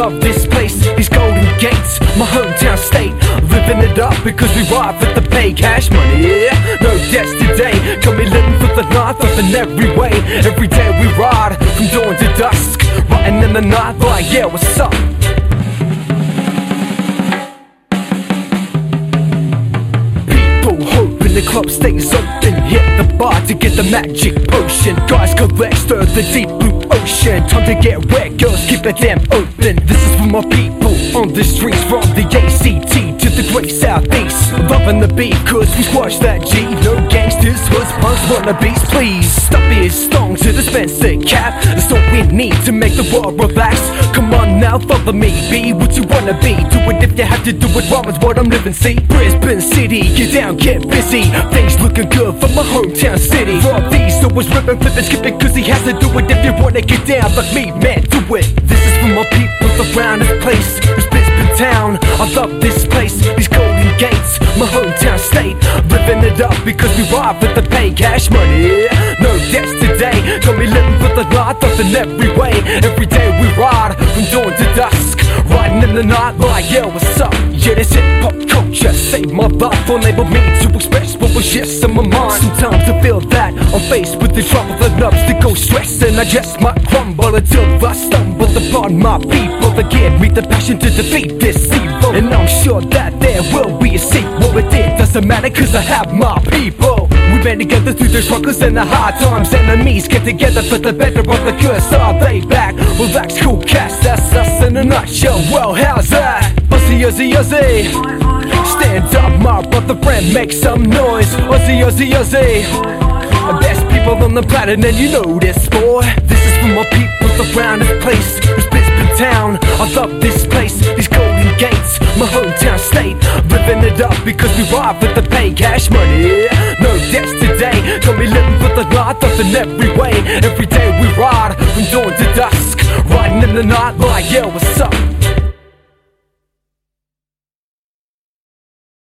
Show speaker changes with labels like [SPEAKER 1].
[SPEAKER 1] love this place, these golden gates, my hometown state. Living it up because we ride for the pay cash money, yeah. No debts today, got me living for the night, up in every way. Every day we ride from dawn to dusk, riding in the night like, yeah, what's up? The club stays open. Hit the bar to get the magic potion. Guys collect, stir the deep blue ocean. Time to get wet, girls keep it damn open. This is for my people on the streets from the ACT to the great southeast. Loving the beat, cause we squash that G. No gangsters, hoods, punks, wannabes, please. Stop being stoned to dispense the cap. All need to make the world relax. Come on now, follow me. Be what you wanna be. Do it if you have to do it. Wrong is what I'm living. See, Brisbane City, get down, get busy. Things looking good for my hometown city. Rob these, so it's ripping, flipping, skipping, cause he has to do it. If you wanna get down like me, man, do it. This is for my people around this place. This Brisbane town, I love this place. These golden gates, my hometown state. Living it up because we ride with the pay cash money. Debts today, living for the night, up in every way. Every day we ride from dawn to dusk. Riding in the night like, yo, what's up? Yeah, this hip hop culture saved my life, enable me to express what was just in my mind. Sometimes I feel that I'm faced with the trouble that loves to go stress, and I just might crumble until I stumble upon my people that give me the passion to defeat this evil. And I'm sure that there will be a sequel, but it doesn't matter cause I have my people. We've been together through the struggles and the hard times. Enemies get together for the better of the good. Are they back? Well, that's cool, cast. That's us in a nutshell. Well, how's that? Buzzy, Aussie, Aussie. Stand up, my brother friend, make some noise. Aussie, Aussie, Aussie. The best people on the planet, and you know this, boy. This is for my people around this place. This Brisbane town, I love this place. These golden gates, my hometown state. Living it up because we ride with the pay cash money. Got me living for the night, up in every way. Every day we ride from dawn to dusk, riding in the night like, yo, what's up?